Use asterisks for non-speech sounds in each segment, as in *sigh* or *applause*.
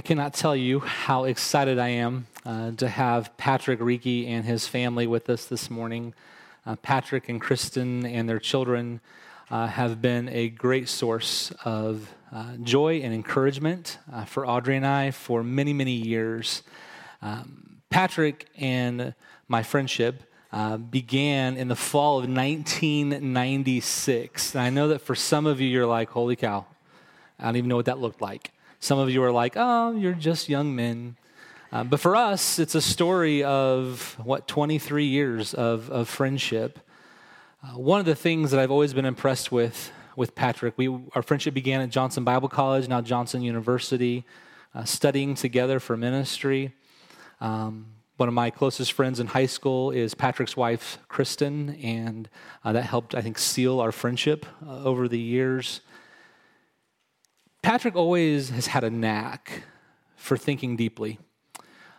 I cannot tell you how excited I am uh, to have Patrick Reiki and his family with us this morning. Uh, Patrick and Kristen and their children uh, have been a great source of uh, joy and encouragement uh, for Audrey and I for many, many years. Um, Patrick and my friendship uh, began in the fall of 1996. And I know that for some of you, you're like, holy cow, I don't even know what that looked like. Some of you are like, oh, you're just young men. Uh, but for us, it's a story of what, 23 years of, of friendship. Uh, one of the things that I've always been impressed with with Patrick, we, our friendship began at Johnson Bible College, now Johnson University, uh, studying together for ministry. Um, one of my closest friends in high school is Patrick's wife, Kristen, and uh, that helped, I think, seal our friendship uh, over the years. Patrick always has had a knack for thinking deeply.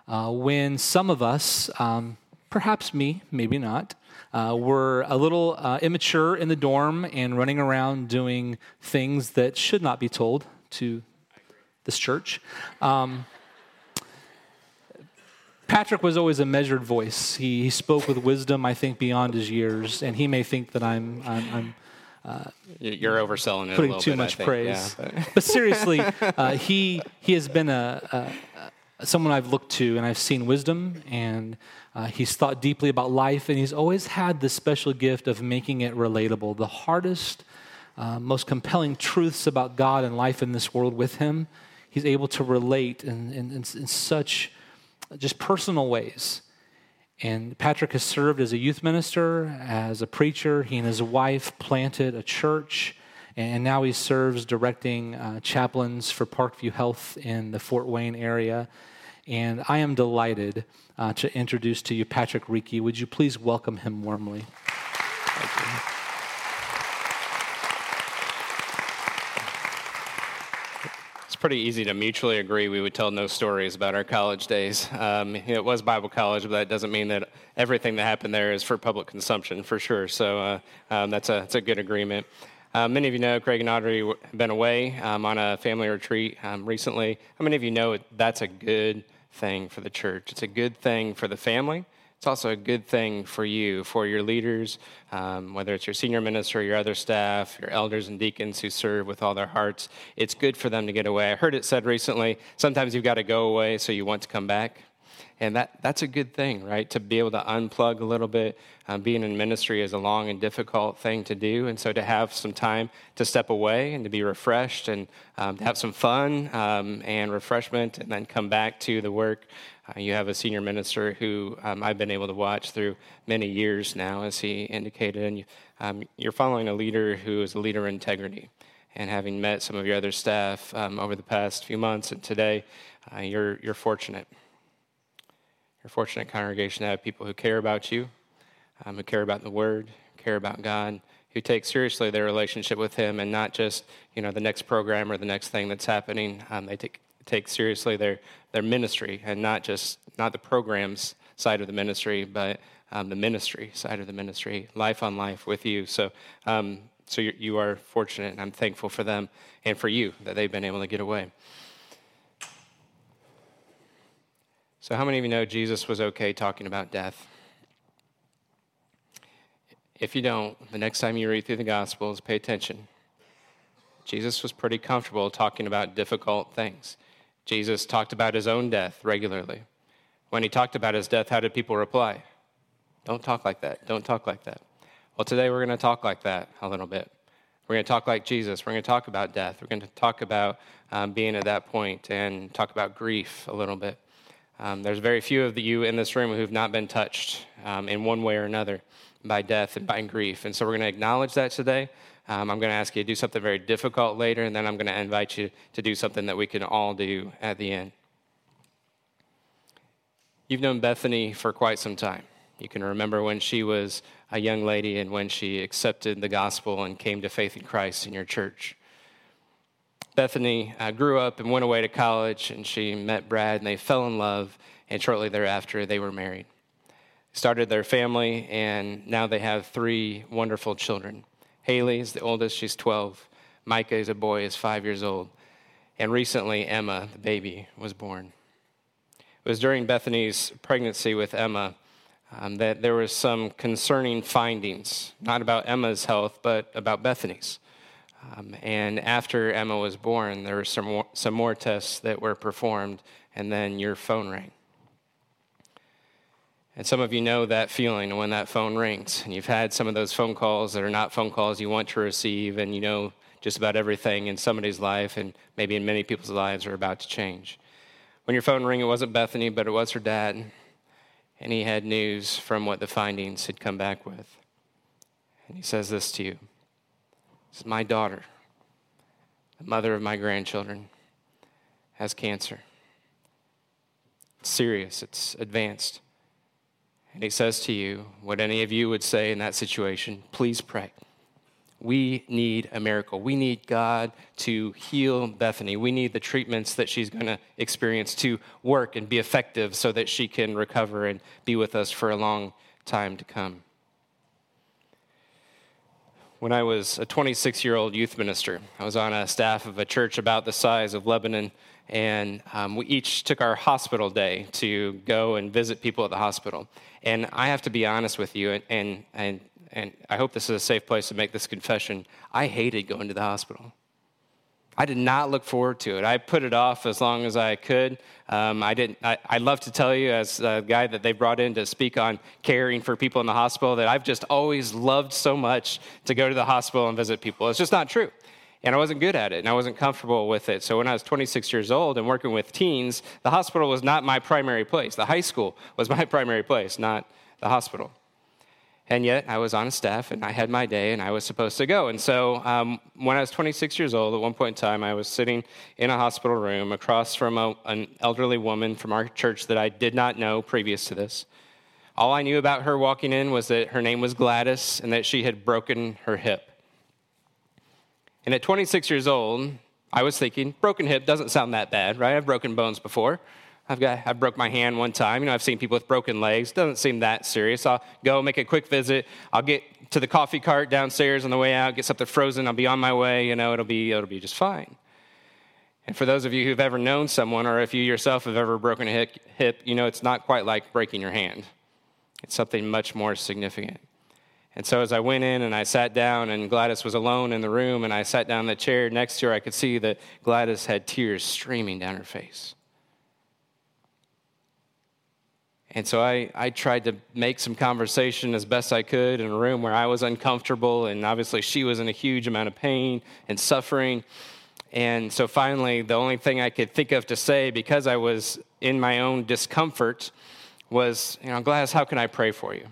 Uh, when some of us, um, perhaps me, maybe not, uh, were a little uh, immature in the dorm and running around doing things that should not be told to this church. Um, Patrick was always a measured voice. He, he, spoke with wisdom, I think, beyond his years, and he may think that I'm, I'm, I'm uh, You're overselling it. Putting too bit, much praise, yeah. *laughs* but seriously, uh, he he has been a, a, someone I've looked to, and I've seen wisdom, and uh, he's thought deeply about life, and he's always had this special gift of making it relatable. The hardest, uh, most compelling truths about God and life in this world with him, he's able to relate in, in, in, in such just personal ways. And Patrick has served as a youth minister, as a preacher. He and his wife planted a church, and now he serves directing uh, chaplains for Parkview Health in the Fort Wayne area. And I am delighted uh, to introduce to you Patrick Reiki. Would you please welcome him warmly? Pretty easy to mutually agree we would tell no stories about our college days. Um, it was Bible college, but that doesn't mean that everything that happened there is for public consumption, for sure. So uh, um, that's, a, that's a good agreement. Uh, many of you know Craig and Audrey have been away um, on a family retreat um, recently. How many of you know that's a good thing for the church? It's a good thing for the family. It's also a good thing for you, for your leaders, um, whether it's your senior minister, your other staff, your elders and deacons who serve with all their hearts. It's good for them to get away. I heard it said recently sometimes you've got to go away so you want to come back. And that, that's a good thing, right? To be able to unplug a little bit. Um, being in ministry is a long and difficult thing to do. And so to have some time to step away and to be refreshed and um, to have some fun um, and refreshment and then come back to the work uh, you have a senior minister who um, I've been able to watch through many years now, as he indicated, and you, um, you're following a leader who is a leader of integrity. And having met some of your other staff um, over the past few months and today, uh, you're, you're fortunate. You're fortunate congregation to have people who care about you, um, who care about the Word, care about God, who take seriously their relationship with Him, and not just you know the next program or the next thing that's happening. Um, they take take seriously their, their ministry and not just not the programs side of the ministry, but um, the ministry side of the ministry, life on life with you. So, um, so you, you are fortunate, and I'm thankful for them and for you that they've been able to get away. So, how many of you know Jesus was okay talking about death? If you don't, the next time you read through the Gospels, pay attention. Jesus was pretty comfortable talking about difficult things. Jesus talked about his own death regularly. When he talked about his death, how did people reply? Don't talk like that. Don't talk like that. Well, today we're going to talk like that a little bit. We're going to talk like Jesus. We're going to talk about death. We're going to talk about um, being at that point and talk about grief a little bit. Um, there's very few of you in this room who've not been touched um, in one way or another by death and by grief. And so we're going to acknowledge that today. Um, I'm going to ask you to do something very difficult later, and then I'm going to invite you to do something that we can all do at the end. You've known Bethany for quite some time. You can remember when she was a young lady and when she accepted the gospel and came to faith in Christ in your church. Bethany uh, grew up and went away to college, and she met Brad, and they fell in love, and shortly thereafter, they were married. Started their family, and now they have three wonderful children. Haley is the oldest, she's 12. Micah is a boy, is five years old. And recently, Emma, the baby, was born. It was during Bethany's pregnancy with Emma um, that there was some concerning findings, not about Emma's health, but about Bethany's. Um, and after Emma was born, there were some more, some more tests that were performed, and then your phone rang. And some of you know that feeling when that phone rings, and you've had some of those phone calls that are not phone calls you want to receive, and you know just about everything in somebody's life, and maybe in many people's lives, are about to change. When your phone rang, it wasn't Bethany, but it was her dad, and he had news from what the findings had come back with. And he says this to you This is my daughter, the mother of my grandchildren, has cancer. It's serious, it's advanced. And he says to you what any of you would say in that situation please pray. We need a miracle. We need God to heal Bethany. We need the treatments that she's going to experience to work and be effective so that she can recover and be with us for a long time to come. When I was a 26 year old youth minister, I was on a staff of a church about the size of Lebanon, and um, we each took our hospital day to go and visit people at the hospital. And I have to be honest with you, and, and, and, and I hope this is a safe place to make this confession. I hated going to the hospital. I did not look forward to it. I put it off as long as I could. Um, I didn't. I, I, love to tell you, as a guy that they brought in to speak on caring for people in the hospital, that I've just always loved so much to go to the hospital and visit people. It's just not true. And I wasn't good at it, and I wasn't comfortable with it. So when I was 26 years old and working with teens, the hospital was not my primary place. The high school was my *laughs* primary place, not the hospital. And yet, I was on a staff and I had my day and I was supposed to go. And so, um, when I was 26 years old, at one point in time, I was sitting in a hospital room across from a, an elderly woman from our church that I did not know previous to this. All I knew about her walking in was that her name was Gladys and that she had broken her hip. And at 26 years old, I was thinking, broken hip doesn't sound that bad, right? I've broken bones before. I've got I broke my hand one time. You know, I've seen people with broken legs. Doesn't seem that serious. I'll go make a quick visit. I'll get to the coffee cart downstairs on the way out, get something frozen. I'll be on my way. You know, it'll be it'll be just fine. And for those of you who've ever known someone, or if you yourself have ever broken a hip, hip you know it's not quite like breaking your hand. It's something much more significant. And so as I went in and I sat down, and Gladys was alone in the room, and I sat down in the chair next to her, I could see that Gladys had tears streaming down her face. And so I, I tried to make some conversation as best I could in a room where I was uncomfortable, and obviously she was in a huge amount of pain and suffering. And so finally, the only thing I could think of to say, because I was in my own discomfort, was, you know, Gladys, how can I pray for you?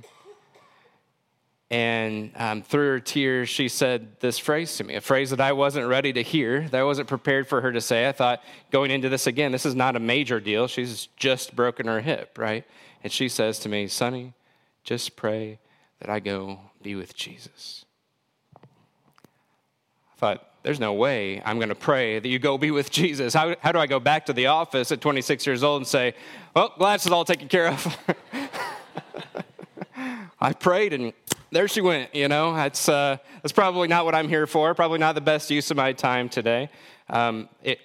And um, through her tears, she said this phrase to me, a phrase that I wasn't ready to hear, that I wasn't prepared for her to say. I thought, going into this again, this is not a major deal. She's just broken her hip, right? And she says to me, Sonny, just pray that I go be with Jesus. I thought, there's no way I'm going to pray that you go be with Jesus. How, how do I go back to the office at 26 years old and say, well, Gladys is all taken care of? *laughs* I prayed and there she went. You know, that's uh, that's probably not what I'm here for. Probably not the best use of my time today. Um, it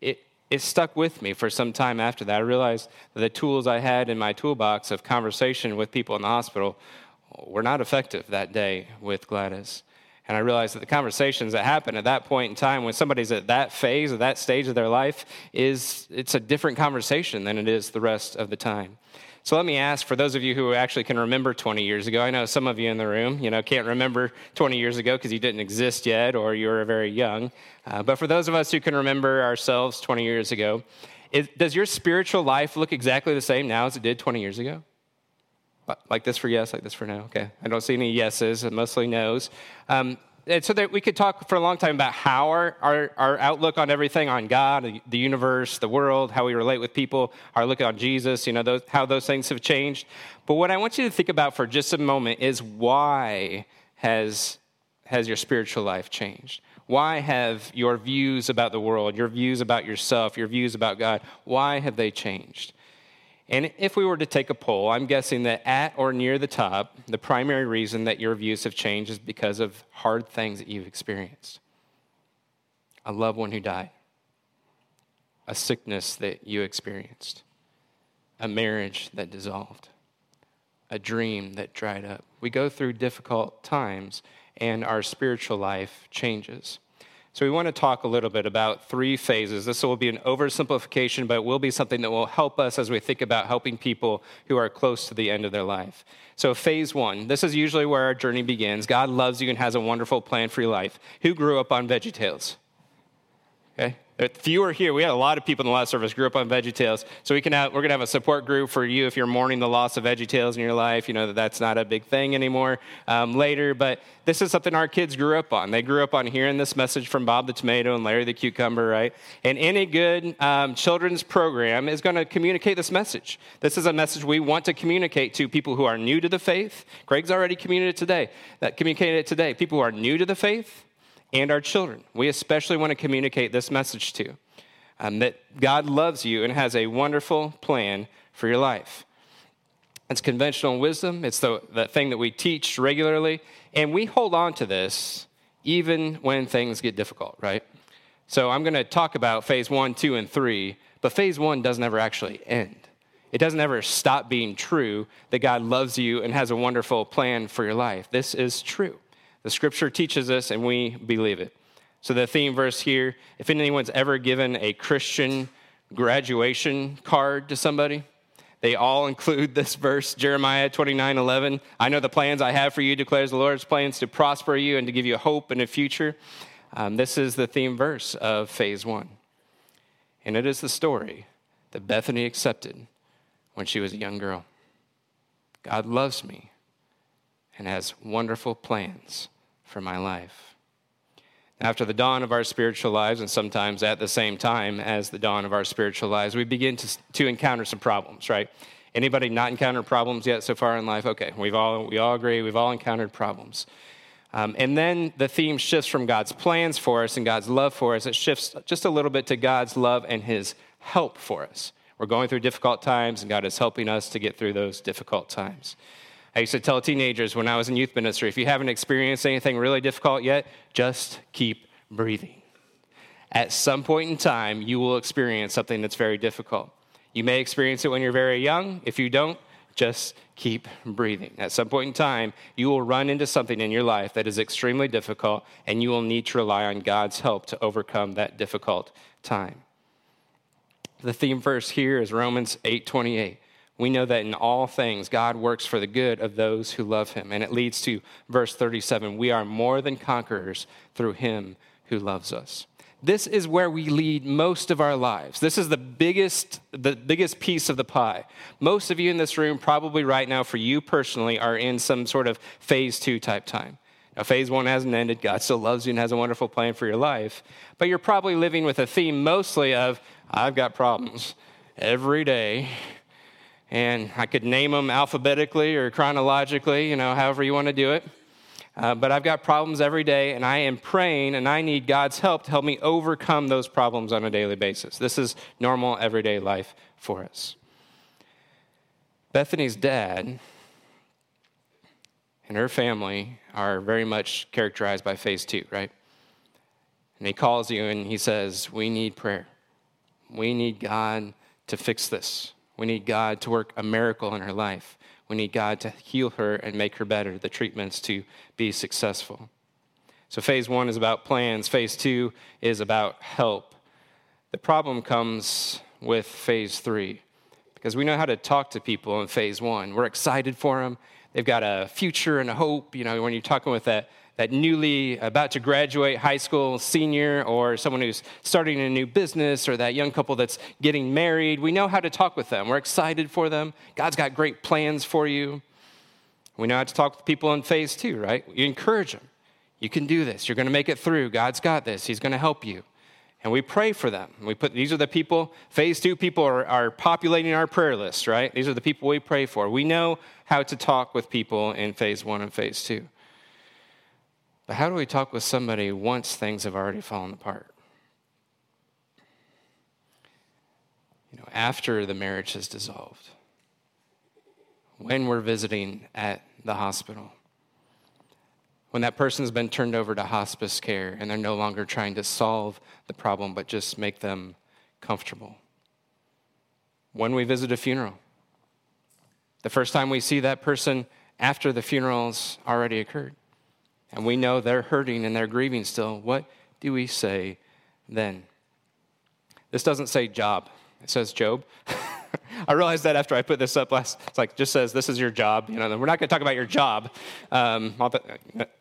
it it stuck with me for some time after that. I realized that the tools I had in my toolbox of conversation with people in the hospital were not effective that day with Gladys. And I realized that the conversations that happen at that point in time when somebody's at that phase or that stage of their life is it's a different conversation than it is the rest of the time. So let me ask for those of you who actually can remember 20 years ago. I know some of you in the room, you know, can't remember 20 years ago because you didn't exist yet or you were very young. Uh, but for those of us who can remember ourselves 20 years ago, is, does your spiritual life look exactly the same now as it did 20 years ago? Like this for yes, like this for no. Okay, I don't see any yeses, mostly nos. Um, so that we could talk for a long time about how our, our, our, outlook on everything, on God, the universe, the world, how we relate with people, our look on Jesus, you know, those, how those things have changed. But what I want you to think about for just a moment is why has, has your spiritual life changed? Why have your views about the world, your views about yourself, your views about God, why have they changed? And if we were to take a poll, I'm guessing that at or near the top, the primary reason that your views have changed is because of hard things that you've experienced. A loved one who died, a sickness that you experienced, a marriage that dissolved, a dream that dried up. We go through difficult times and our spiritual life changes. So, we want to talk a little bit about three phases. This will be an oversimplification, but it will be something that will help us as we think about helping people who are close to the end of their life. So, phase one this is usually where our journey begins. God loves you and has a wonderful plan for your life. Who grew up on Veggie Tales? Okay, were here, we had a lot of people in the last service grew up on VeggieTales. So we can have, we're going to have a support group for you if you're mourning the loss of VeggieTales in your life. You know that that's not a big thing anymore um, later. But this is something our kids grew up on. They grew up on hearing this message from Bob the Tomato and Larry the Cucumber, right? And any good um, children's program is going to communicate this message. This is a message we want to communicate to people who are new to the faith. Greg's already communicated today. That communicated it today. People who are new to the faith and our children. We especially want to communicate this message to um, that God loves you and has a wonderful plan for your life. It's conventional wisdom, it's the, the thing that we teach regularly, and we hold on to this even when things get difficult, right? So I'm going to talk about phase one, two, and three, but phase one doesn't ever actually end. It doesn't ever stop being true that God loves you and has a wonderful plan for your life. This is true. The scripture teaches us, and we believe it. So, the theme verse here if anyone's ever given a Christian graduation card to somebody, they all *laughs* include this verse, Jeremiah 29 11. I know the plans I have for you, declares the Lord's plans to prosper you and to give you hope and a future. Um, this is the theme verse of phase one. And it is the story that Bethany accepted when she was a young girl. God loves me and has wonderful plans for my life. After the dawn of our spiritual lives, and sometimes at the same time as the dawn of our spiritual lives, we begin to, to encounter some problems, right? Anybody not encountered problems yet so far in life? Okay, we've all, we all agree, we've all encountered problems. Um, and then the theme shifts from God's plans for us and God's love for us. It shifts just a little bit to God's love and His help for us. We're going through difficult times, and God is helping us to get through those difficult times. I used to tell teenagers when I was in youth ministry if you haven't experienced anything really difficult yet, just keep breathing. At some point in time, you will experience something that's very difficult. You may experience it when you're very young. If you don't, just keep breathing. At some point in time, you will run into something in your life that is extremely difficult, and you will need to rely on God's help to overcome that difficult time. The theme verse here is Romans 8:28 we know that in all things God works for the good of those who love him. And it leads to verse 37 we are more than conquerors through him who loves us. This is where we lead most of our lives. This is the biggest, the biggest piece of the pie. Most of you in this room, probably right now, for you personally, are in some sort of phase two type time. Now, phase one hasn't ended. God still loves you and has a wonderful plan for your life. But you're probably living with a theme mostly of, I've got problems every day and I could name them alphabetically or chronologically, you know, however you want to do it. Uh, but I've got problems every day, and I am praying, and I need God's help to help me overcome those problems on a daily basis. This is normal, everyday life for us. Bethany's dad and her family are very much characterized by phase two, right? And he calls you and he says, We need prayer. We need God to fix this. We need God to work a miracle in her life. We need God to heal her and make her better, the treatments to be successful. So, phase one is about plans, phase two is about help. The problem comes with phase three because we know how to talk to people in phase one. We're excited for them, they've got a future and a hope. You know, when you're talking with that that newly about to graduate high school senior or someone who's starting a new business or that young couple that's getting married. We know how to talk with them. We're excited for them. God's got great plans for you. We know how to talk with people in phase two, right? You encourage them. You can do this. You're going to make it through. God's got this. He's going to help you. And we pray for them. We put these are the people, phase two people are, are populating our prayer list, right? These are the people we pray for. We know how to talk with people in phase one and phase two. But how do we talk with somebody once things have already fallen apart? You know, after the marriage has dissolved, when we're visiting at the hospital, when that person's been turned over to hospice care and they're no longer trying to solve the problem but just make them comfortable. When we visit a funeral, the first time we see that person after the funeral's already occurred, and we know they're hurting and they're grieving still, what do we say then? This doesn't say job, it says Job. *laughs* I realized that after I put this up last. It's like just says this is your job. You know, we're not going to talk about your job. Um,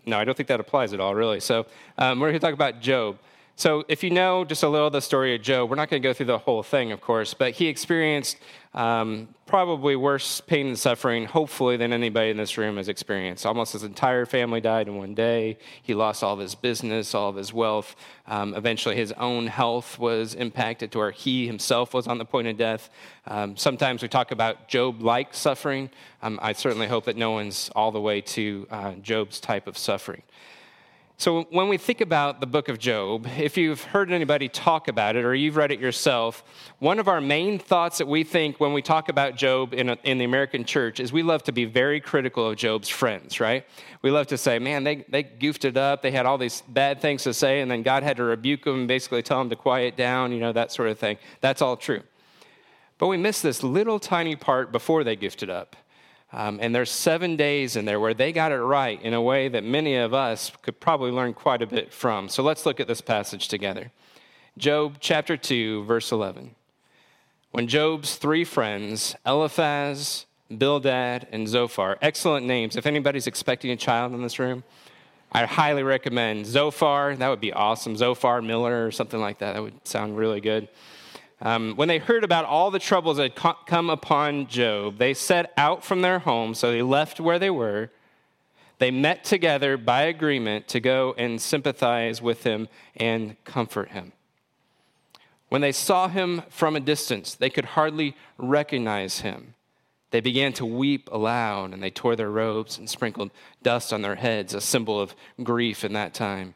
no, I don't think that applies at all, really. So um, we're going to talk about Job. So, if you know just a little of the story of Job, we're not going to go through the whole thing, of course, but he experienced um, probably worse pain and suffering, hopefully, than anybody in this room has experienced. Almost his entire family died in one day. He lost all of his business, all of his wealth. Um, eventually, his own health was impacted to where he himself was on the point of death. Um, sometimes we talk about Job like suffering. Um, I certainly hope that no one's all the way to uh, Job's type of suffering. So, when we think about the book of Job, if you've heard anybody talk about it or you've read it yourself, one of our main thoughts that we think when we talk about Job in, a, in the American church is we love to be very critical of Job's friends, right? We love to say, man, they, they goofed it up. They had all these bad things to say, and then God had to rebuke them and basically tell them to quiet down, you know, that sort of thing. That's all true. But we miss this little tiny part before they goofed it up. Um, and there's seven days in there where they got it right in a way that many of us could probably learn quite a bit from. So let's look at this passage together. Job chapter 2, verse 11. When Job's three friends, Eliphaz, Bildad, and Zophar, excellent names. If anybody's expecting a child in this room, I highly recommend Zophar. That would be awesome. Zophar Miller or something like that. That would sound really good. Um, when they heard about all the troubles that had come upon Job, they set out from their home, so they left where they were. They met together by agreement to go and sympathize with him and comfort him. When they saw him from a distance, they could hardly recognize him. They began to weep aloud, and they tore their robes and sprinkled dust on their heads, a symbol of grief in that time.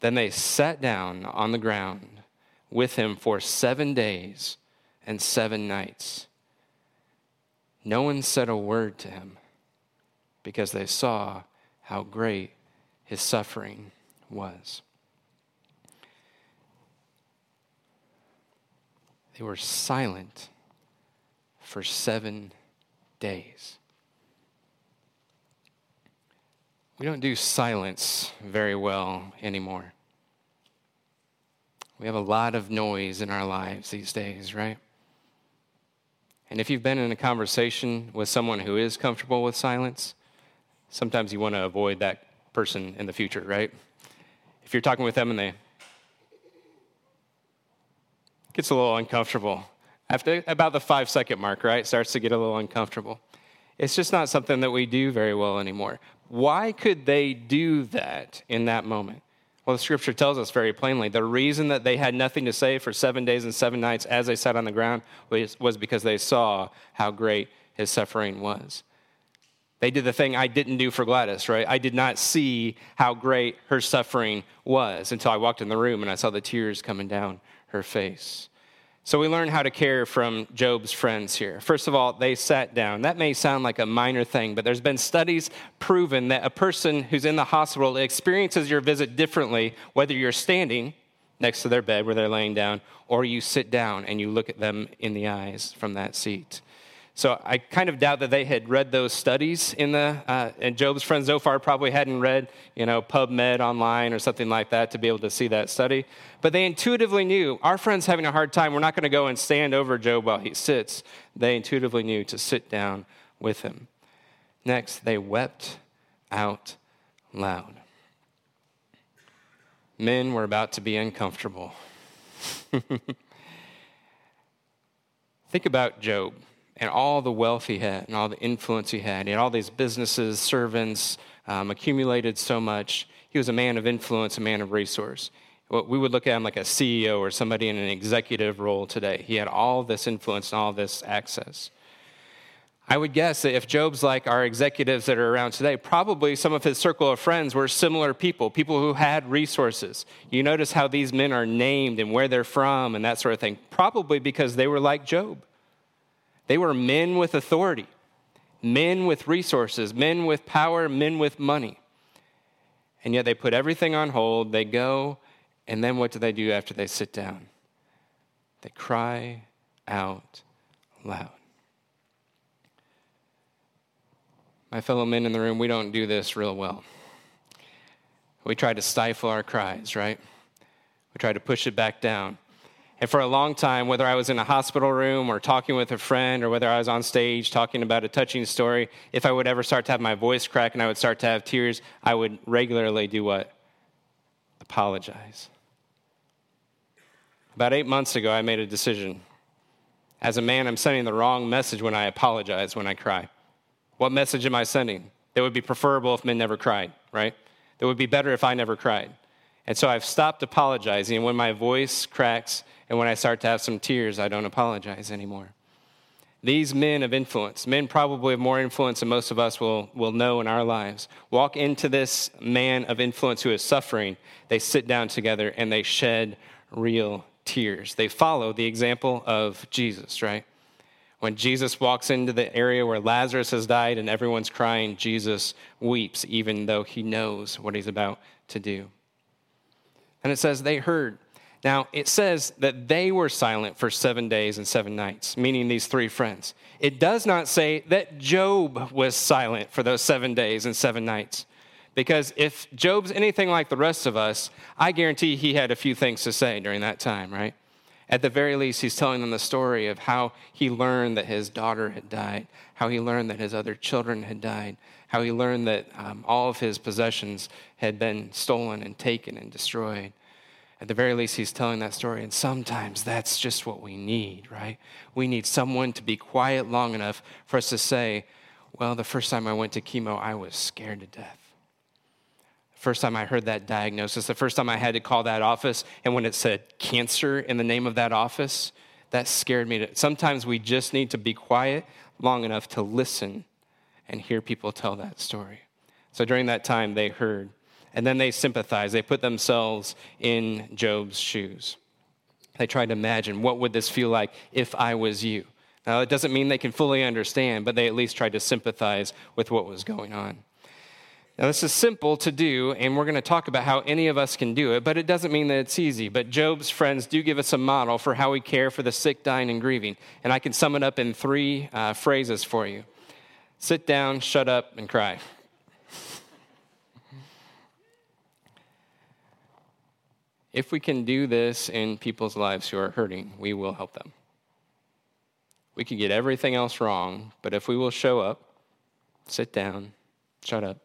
Then they sat down on the ground with him for seven days and seven nights. No one said a word to him because they saw how great his suffering was. They were silent for seven days. We don't do silence very well anymore. We have a lot of noise in our lives these days, right? And if you've been in a conversation with someone who is comfortable with silence, sometimes you want to avoid that person in the future, right? If you're talking with them and they gets a little uncomfortable. After about the five second mark, right? Starts to get a little uncomfortable. It's just not something that we do very well anymore. Why could they do that in that moment? Well, the scripture tells us very plainly the reason that they had nothing to say for seven days and seven nights as they sat on the ground was, because they saw how great his suffering was. They did the thing I didn't do for Gladys, right? I did not see how great her suffering was until I walked in the room and I saw the tears coming down her face. So we learn how to care from Job's friends here. First of all, they sat down. That may sound like a minor thing, but there's been studies proven that a person who's in the hospital experiences your visit differently whether you're standing next to their bed where they're laying down or you sit down and you look at them in the eyes from that seat. So I kind of doubt that they had read those studies in the, uh, and Job's friend Zophar probably hadn't read, you know, PubMed online or something like that to be able to see that study. But they intuitively knew our friend's having a hard time. We're not going to go and stand over Job while he sits. They intuitively knew to sit down with him. Next, they wept out loud. Men were about to be uncomfortable. *laughs* Think about Job and all the wealth he had and all the influence he had. He had all these businesses, servants, um, accumulated so much. He was a man of influence, a man of resource. We would look at him like a CEO or somebody in an executive role today. He had all this influence and all this access. I would guess that if Job's like our executives that are around today, probably some of his circle of friends were similar people, people who had resources. You notice how these men are named and where they're from and that sort of thing, probably because they were like Job. They were men with authority, men with resources, men with power, men with money. And yet they put everything on hold. They go, and then what do they do after they sit down? They cry out loud. My fellow men in the room, we don't do this real well. We try to stifle our cries, right? We try to push it back down. And for a long time, whether I was in a hospital room or talking with a friend or whether I was on stage talking about a touching story, if I would ever start to have my voice crack and I would start to have tears, I would regularly do what? Apologize. About eight months ago, I made a decision. As a man, I'm sending the wrong message when I apologize when I cry. What message am I sending? That would be preferable if men never cried, right? That would be better if I never cried. And so I've stopped apologizing. When my voice cracks and when I start to have some tears, I don't apologize anymore. These men of influence, men probably have more influence than most of us will, will know in our lives, walk into this man of influence who is suffering. They sit down together and they shed real tears. They follow the example of Jesus, right? When Jesus walks into the area where Lazarus has died and everyone's crying, Jesus weeps, even though he knows what he's about to do. And it says they heard now, it says that they were silent for seven days and seven nights, meaning these three friends. It does not say that Job was silent for those seven days and seven nights. Because if Job's anything like the rest of us, I guarantee he had a few things to say during that time, right? At the very least, he's telling them the story of how he learned that his daughter had died, how he learned that his other children had died, how he learned that um, all of his possessions had been stolen and taken and destroyed at the very least, he's telling that story. And sometimes that's just what we need, right? We need someone to be quiet long enough for us to say, Well, the first time I went to chemo, I was scared to death. The first time I heard that diagnosis, the first time I had to call that office, and when it said cancer in the name of that office, that scared me. To, sometimes we just need to be quiet long enough to listen and hear people tell that story. So during that time, they heard and then they sympathize. They put themselves in Job's shoes. They try to imagine what would this feel like if I was you. Now, it doesn't mean they can fully understand, but they at least tried to sympathize with what was going on. Now, this is simple to do, and we're going to talk about how any of us can do it, but it doesn't mean that it's easy. But Job's friends do give us a model for how we care for the sick, dying, and grieving. And I can sum it up in three uh, phrases for you sit down, shut up, and cry. If we can do this in people's lives who are hurting, we will help them. We could get everything else wrong, but if we will show up, sit down, shut up,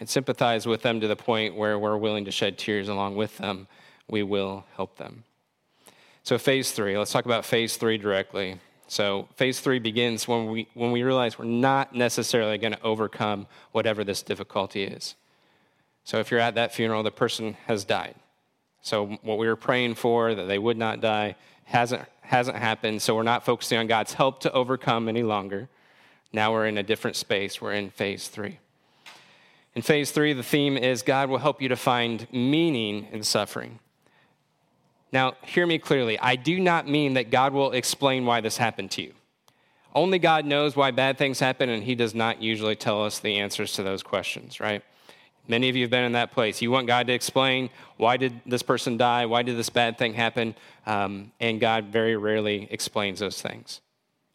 and sympathize with them to the point where we're willing to shed tears along with them, we will help them. So, phase three, let's talk about phase three directly. So, phase three begins when we, when we realize we're not necessarily going to overcome whatever this difficulty is. So, if you're at that funeral, the person has died. So what we were praying for, that they would not die, hasn't, hasn't happened. So we're not focusing on God's help to overcome any longer. Now we're in a different space. We're in phase three. In phase three, the theme is God will help you to find meaning in suffering. Now, hear me clearly. I do not mean that God will explain why this happened to you. Only God knows why bad things happen, and He does not usually tell us the answers to those questions, right? Many of you have been in that place. You want God to explain why did this person die? Why did this bad thing happen? Um, and God very rarely explains those things.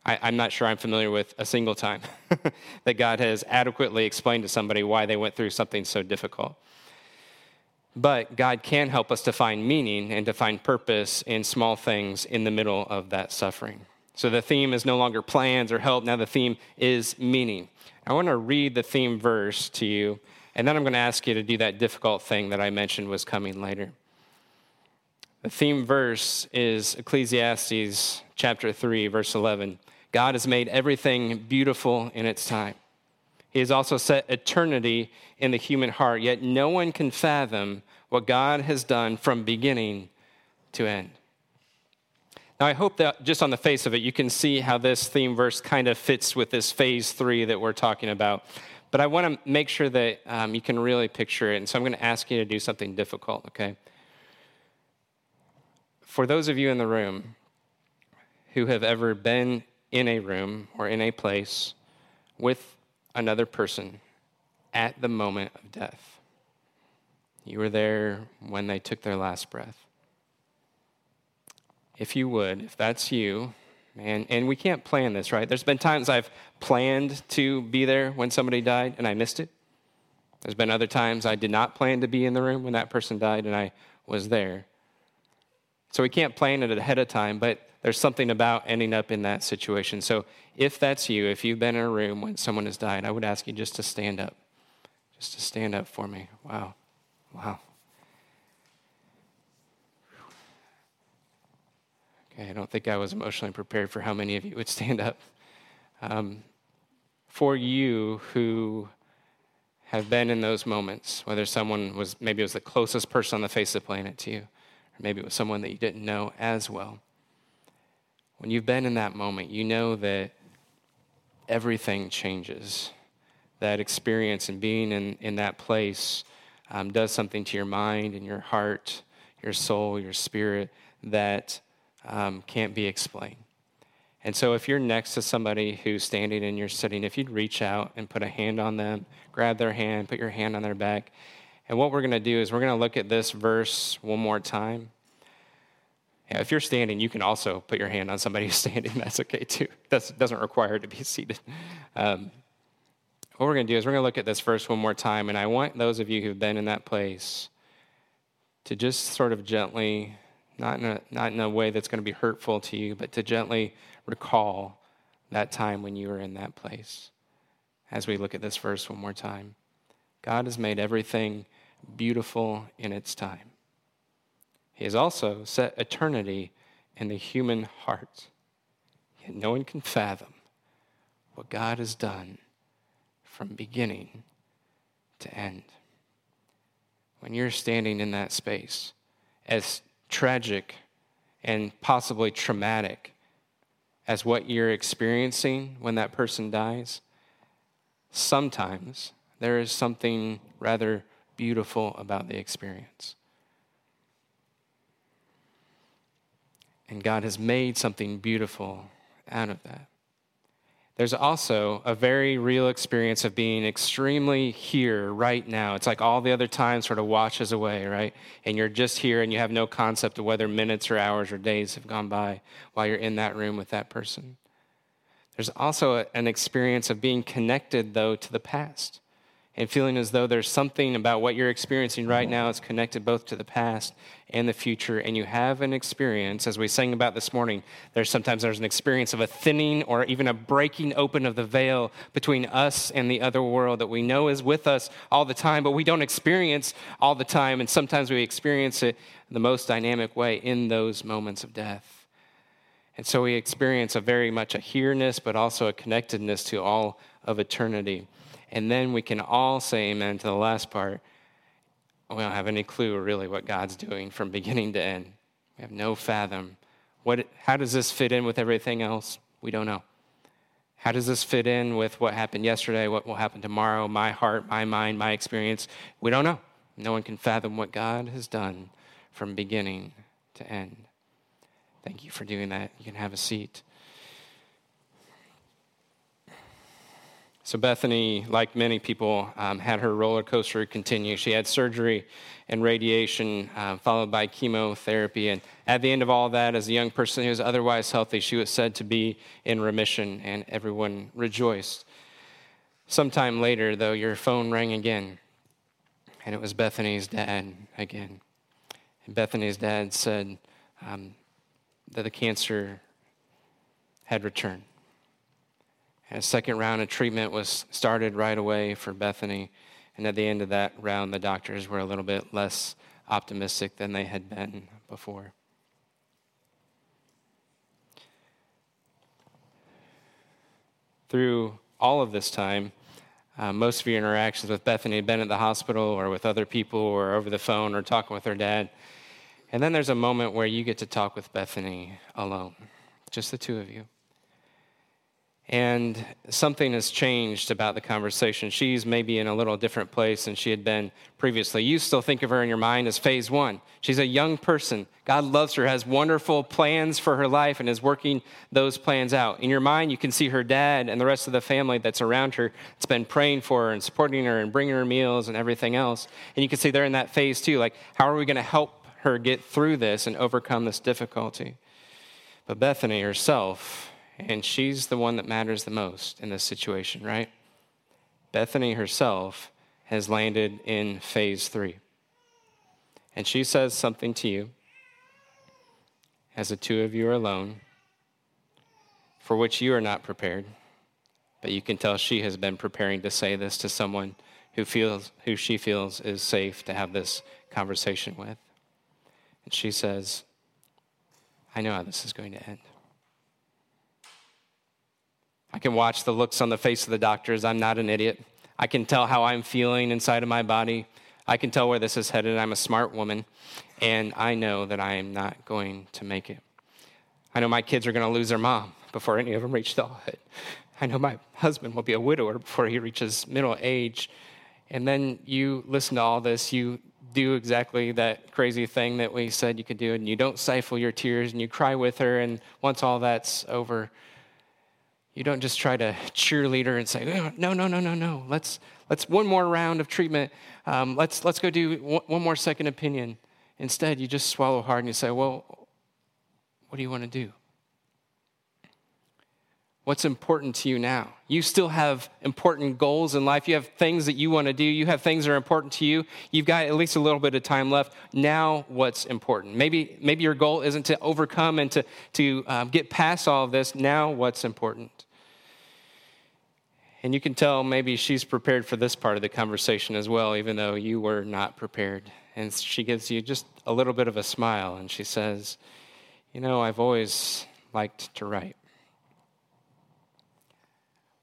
I, I'm not sure I'm familiar with a single time *laughs* that God has adequately explained to somebody why they went through something so difficult. But God can help us to find meaning and to find purpose in small things in the middle of that suffering. So the theme is no longer plans or help. Now the theme is meaning. I want to read the theme verse to you and then I'm going to ask you to do that difficult thing that I mentioned was coming later. The theme verse is Ecclesiastes chapter 3, verse 11. God has made everything beautiful in its time. He has also set eternity in the human heart, yet no one can fathom what God has done from beginning to end. Now, I hope that just on the face of it, you can see how this theme verse kind of fits with this phase three that we're talking about. But I want to make sure that um, you can really picture it. And so I'm going to ask you to do something difficult, okay? For those of you in the room who have ever been in a room or in a place with another person at the moment of death, you were there when they took their last breath. if you would, if that's you, man, and we can't plan this, right? There's been times I've planned to be there when somebody died and I missed it. There's been other times I did not plan to be in the room when that person died and I was there. So we can't plan it ahead of time, but there's something about ending up in that situation. So if that's you, if you've been in a room when someone has died, I would ask you just to stand up. Just to stand up for me. Wow. Wow. I don't think I was emotionally prepared for how many of you would stand up. Um, for you who have been in those moments, whether someone was maybe it was the closest person on the face of the planet to you, or maybe it was someone that you didn't know as well. When you've been in that moment, you know that everything changes. That experience and being in, in that place um, does something to your mind and your heart, your soul, your spirit that um, can't be explained. And so, if you're next to somebody who's standing and you're sitting, if you'd reach out and put a hand on them, grab their hand, put your hand on their back. And what we're going to do is we're going to look at this verse one more time. Yeah, if you're standing, you can also put your hand on somebody *laughs* who's standing. That's okay too. That doesn't require to be *laughs* seated. Um, what we're going to do is we're going to look at this verse one more time. And I want those of you who've been in that place to just sort of gently not in a, not in a way that's going to be hurtful to you, but to gently recall that time when you were in that place. As we look at this verse one more time, God has made everything beautiful in its time. He has also set eternity in the human heart. Yet no one can fathom what God has done from beginning to end. When you're standing in that space, as tragic and possibly traumatic as what you're experiencing when that person dies, sometimes there is something rather beautiful about the experience. And God has made something beautiful out of that there's also a very real experience of being extremely here right now. It's like all the other time sort of washes away, right? And you're just here and you have no concept of whether minutes or hours or days have gone by while you're in that room with that person. There's also a, an experience of being connected, though, to the past and feeling as though there's something about what you're experiencing right now is connected both to the past and the future and you have an experience as we sang about this morning there's sometimes there's an experience of a thinning or even a breaking open of the veil between us and the other world that we know is with us all the time but we don't experience all the time and sometimes we experience it the most dynamic way in those moments of death. And so we experience a very much a here-ness but also a connectedness to all of eternity and then we can all say amen to the last part. We don't have any clue really what God's doing from *laughs* beginning to end. We have no fathom. What, how does this fit in with everything else? We don't know. How does this fit in with what happened yesterday, what will happen tomorrow, my heart, my mind, my experience? We don't know. No one can fathom what God has done from beginning to end. Thank you for doing that. You can have a seat. So, Bethany, like many people, um, had her roller coaster continue. She had surgery and radiation, uh, followed by chemotherapy. And at the end of all that, as a young person who was otherwise healthy, she was said to be in remission, and everyone rejoiced. Sometime later, though, your phone rang again, and it was Bethany's dad again. And Bethany's dad said um, that the cancer had returned. A second round of treatment was started right away for Bethany. And at the end of that round, the doctors were a little bit less optimistic than they had been before. Through all of this time, uh, most of your interactions with Bethany had been at the hospital or with other people or over the phone or talking with her dad. And then there's a moment where you get to talk with Bethany alone, just the two of you. And something has changed about the conversation. She's maybe in a little different place than she had been previously. You still think of her in your mind as phase one. She's a young person. God loves her, has wonderful plans for her life, and is working those plans out. In your mind, you can see her dad and the rest of the family that's around her. It's been praying for her and supporting her and bringing her meals and everything else. And you can see they're in that phase too. Like, how are we going to help her get through this and overcome this difficulty? But Bethany herself, and she's the one that matters the most in this situation, right? Bethany herself has landed in phase three. And she says something to you as the two of you are alone, for which you are not prepared. But you can tell she has been preparing to say this to someone who feels who she feels is safe to have this conversation with. And she says, I know how this is going to end. I can watch the looks on the face of the doctors. I'm not an idiot. I can tell how I'm feeling inside of my body. I can tell where this is headed. I'm a smart woman, and I know that I am not going to make it. I know my kids are going to lose their mom before any of them reach adulthood. I know my husband will be a widower before he reaches middle age. And then you listen to all this, you do exactly that crazy thing that we said you could do, and you don't stifle your tears and you cry with her. And once all that's over, you don't just try to cheerleader and say, no, no, no, no, no. Let's, let's one more round of treatment. Um, let's, let's go do one more second opinion. Instead, you just swallow hard and you say, well, what do you want to do? what's important to you now. You still have important goals in life. You have things that you want to do. You have things that are important to you. You've got at least a little bit of time left. Now, what's important? Maybe, maybe your goal isn't to overcome and to, to um, get past all of this. Now, what's important? And you can tell maybe she's prepared for this part of the conversation as well, even though you were not prepared. And she gives you just a little bit of a smile and she says, You know, I've always liked to write.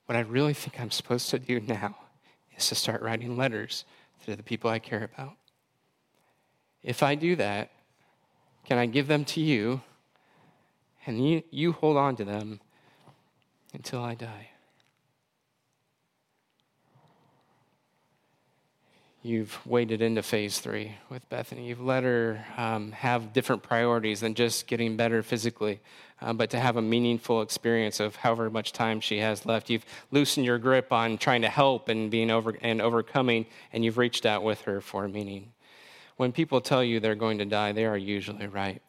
What I really think I'm supposed to do now is to start writing letters to the people I care about. If I do that, can I give them to you and you, you hold on to them until I die? You've waded into phase three with Bethany. You've let her um, have different priorities than just getting better physically, uh, but to have a meaningful experience of however much time she has left. You've loosened your grip on trying to help and being over and overcoming, and you've reached out with her for meaning. When people tell you they're going to die, they are usually right.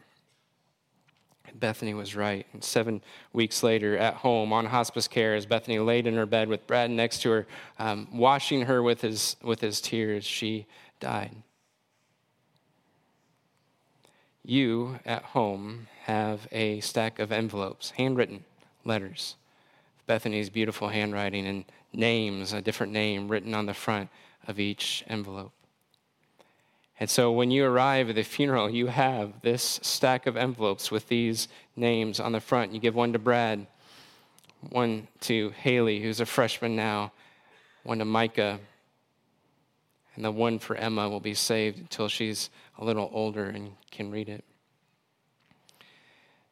Bethany was right. And seven weeks later, at home on hospice care, as Bethany laid in her bed with Brad next to her, um, washing her with his, with his tears, she died. You at home have a stack of envelopes, handwritten letters, Bethany's beautiful handwriting, and names, a different name written on the front of each envelope. And so when you arrive at the funeral, you have this stack of envelopes with these names on the front. You give one to Brad, one to Haley, who's a freshman now, one to Micah, and the one for Emma will be saved until she's a little older and can read it.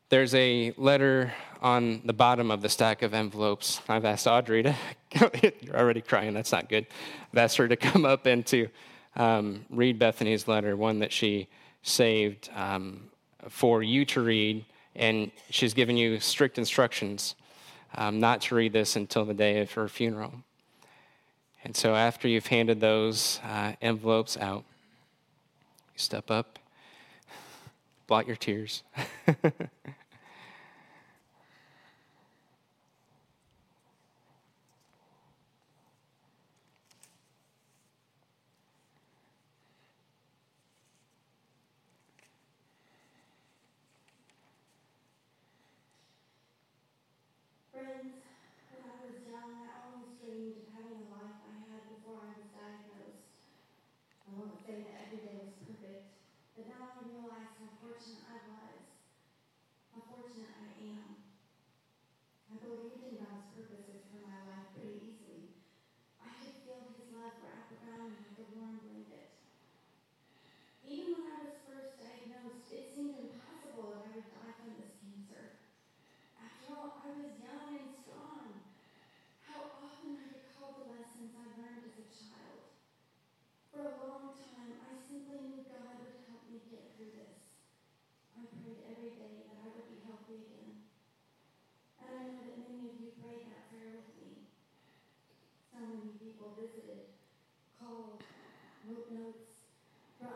There's a letter on the bottom of the stack of envelopes. I've asked Audrey to, *laughs* you're already crying, that's not good. I've asked her to come up and to um, read Bethany's letter, one that she saved um, for you to read, and she's given you strict instructions um, not to read this until the day of her funeral. And so, after you've handed those uh, envelopes out, you step up, *laughs* blot your tears. *laughs*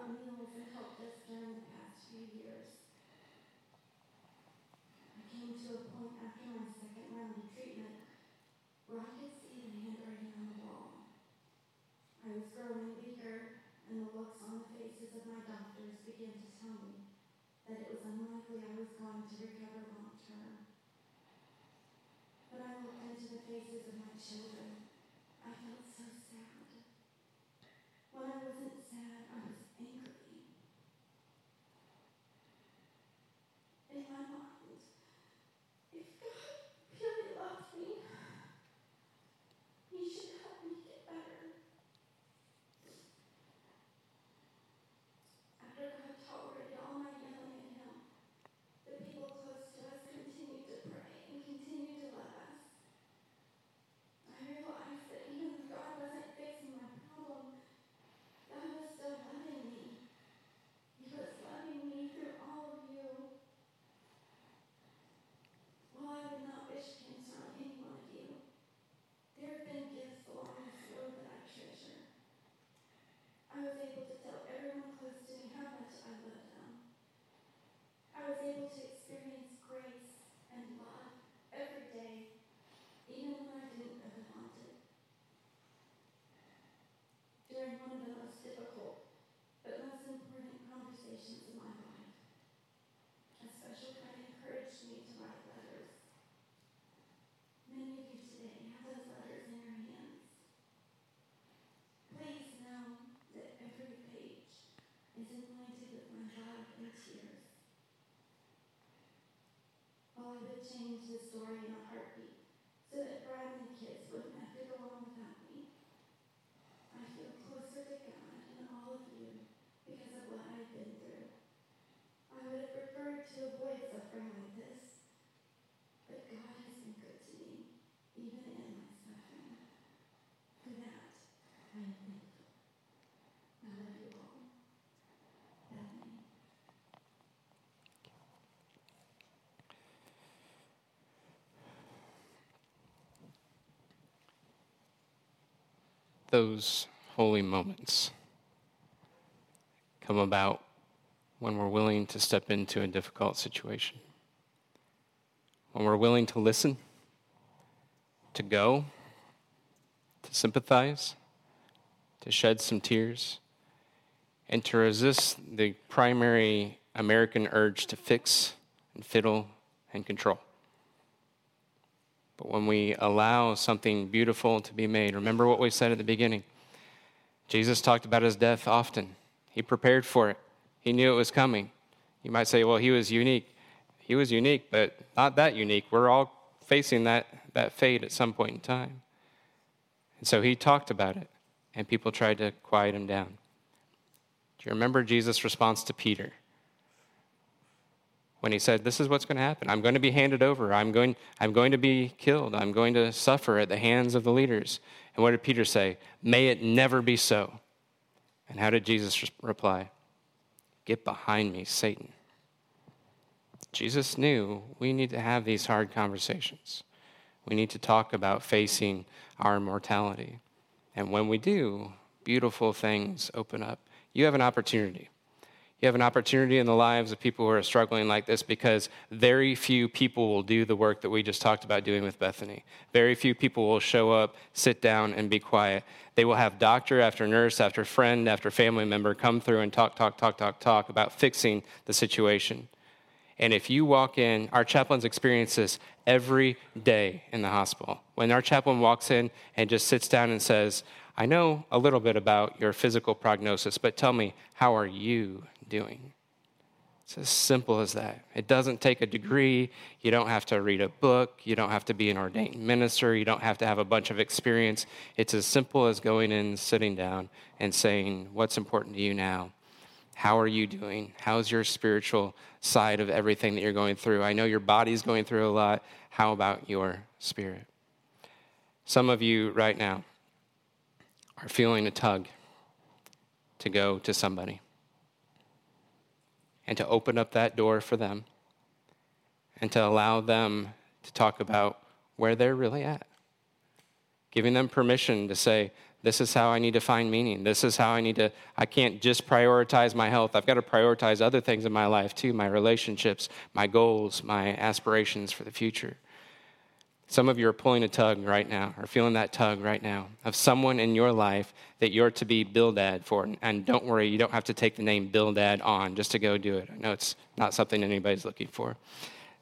on and help us during the past few years. I came to a point after my second round of treatment where I could see the handwriting on the wall. I was growing weaker, and the looks on the faces of my doctors began to tell me that it was unlikely I was going to recover long term. But I looked into the faces of my children. I felt so sad. When I wasn't sad, I Those holy moments come about when we're willing to step into a difficult situation, when we're willing to listen, to go, to sympathize, to shed some tears, and to resist the primary American urge to fix and fiddle and control. But when we allow something beautiful to be made, remember what we said at the beginning. Jesus talked about his death often. He prepared for it, he knew it was coming. You might say, well, he was unique. He was unique, but not that unique. We're all facing that, that fate at some point in time. And so he talked about it, and people tried to quiet him down. Do you remember Jesus' response to Peter? When he said, This is what's going to happen. I'm going to be handed over. I'm going, I'm going to be killed. I'm going to suffer at the hands of the leaders. And what did Peter say? May it never be so. And how did Jesus reply? Get behind me, Satan. Jesus knew we need to have these hard conversations. We need to talk about facing our mortality. And when we do, beautiful things open up. You have an opportunity. You have an opportunity in the lives of people who are struggling like this because very few people will do the work that we just talked about doing with Bethany. Very few people will show up, sit down, and be quiet. They will have doctor after nurse after friend after family member come through and talk, talk, talk, talk, talk about fixing the situation. And if you walk in, our chaplains experience this every day in the hospital. When our chaplain walks in and just sits down and says, I know a little bit about your physical prognosis, but tell me, how are you doing? It's as simple as that. It doesn't take a degree. You don't have to read a book. You don't have to be an ordained minister. You don't have to have a bunch of experience. It's as simple as going in, sitting down, and saying, What's important to you now? How are you doing? How's your spiritual side of everything that you're going through? I know your body's going through a lot. How about your spirit? Some of you right now are feeling a tug to go to somebody and to open up that door for them and to allow them to talk about where they're really at. Giving them permission to say, this is how I need to find meaning. This is how I need to, I can't just prioritize my health. I've got to prioritize other things in my life too my relationships, my goals, my aspirations for the future. Some of you are pulling a tug right now, or feeling that tug right now, of someone in your life that you're to be Bildad for. And don't worry, you don't have to take the name Bildad on just to go do it. I know it's not something anybody's looking for.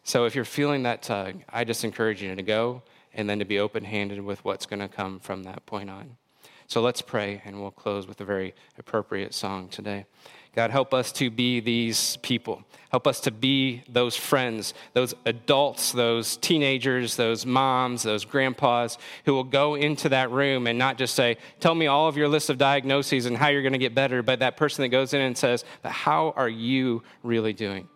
So if you're feeling that tug, I just encourage you to go and then to be open handed with what's going to come from that point on. So let's pray, and we'll close with a very appropriate song today. God, help us to be these people. Help us to be those friends, those adults, those teenagers, those moms, those grandpas who will go into that room and not just say, Tell me all of your list of diagnoses and how you're going to get better, but that person that goes in and says, How are you really doing?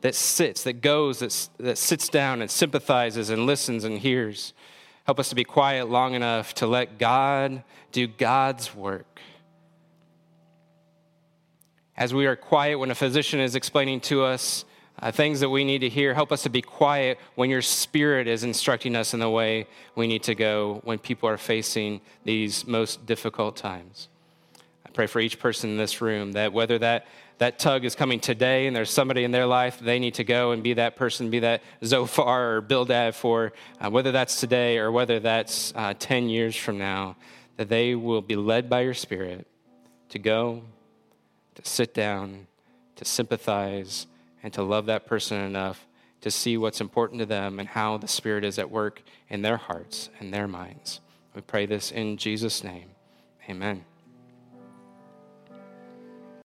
That sits, that goes, that, that sits down and sympathizes and listens and hears. Help us to be quiet long enough to let God do God's work as we are quiet when a physician is explaining to us uh, things that we need to hear. Help us to be quiet when your spirit is instructing us in the way we need to go when people are facing these most difficult times. I pray for each person in this room that whether that, that tug is coming today and there's somebody in their life they need to go and be that person, be that Zophar or Bildad for, uh, whether that's today or whether that's uh, 10 years from now, that they will be led by your spirit to go to sit down, to sympathize, and to love that person enough to see what's important to them and how the Spirit is at work in their hearts and their minds. We pray this in Jesus' name. Amen.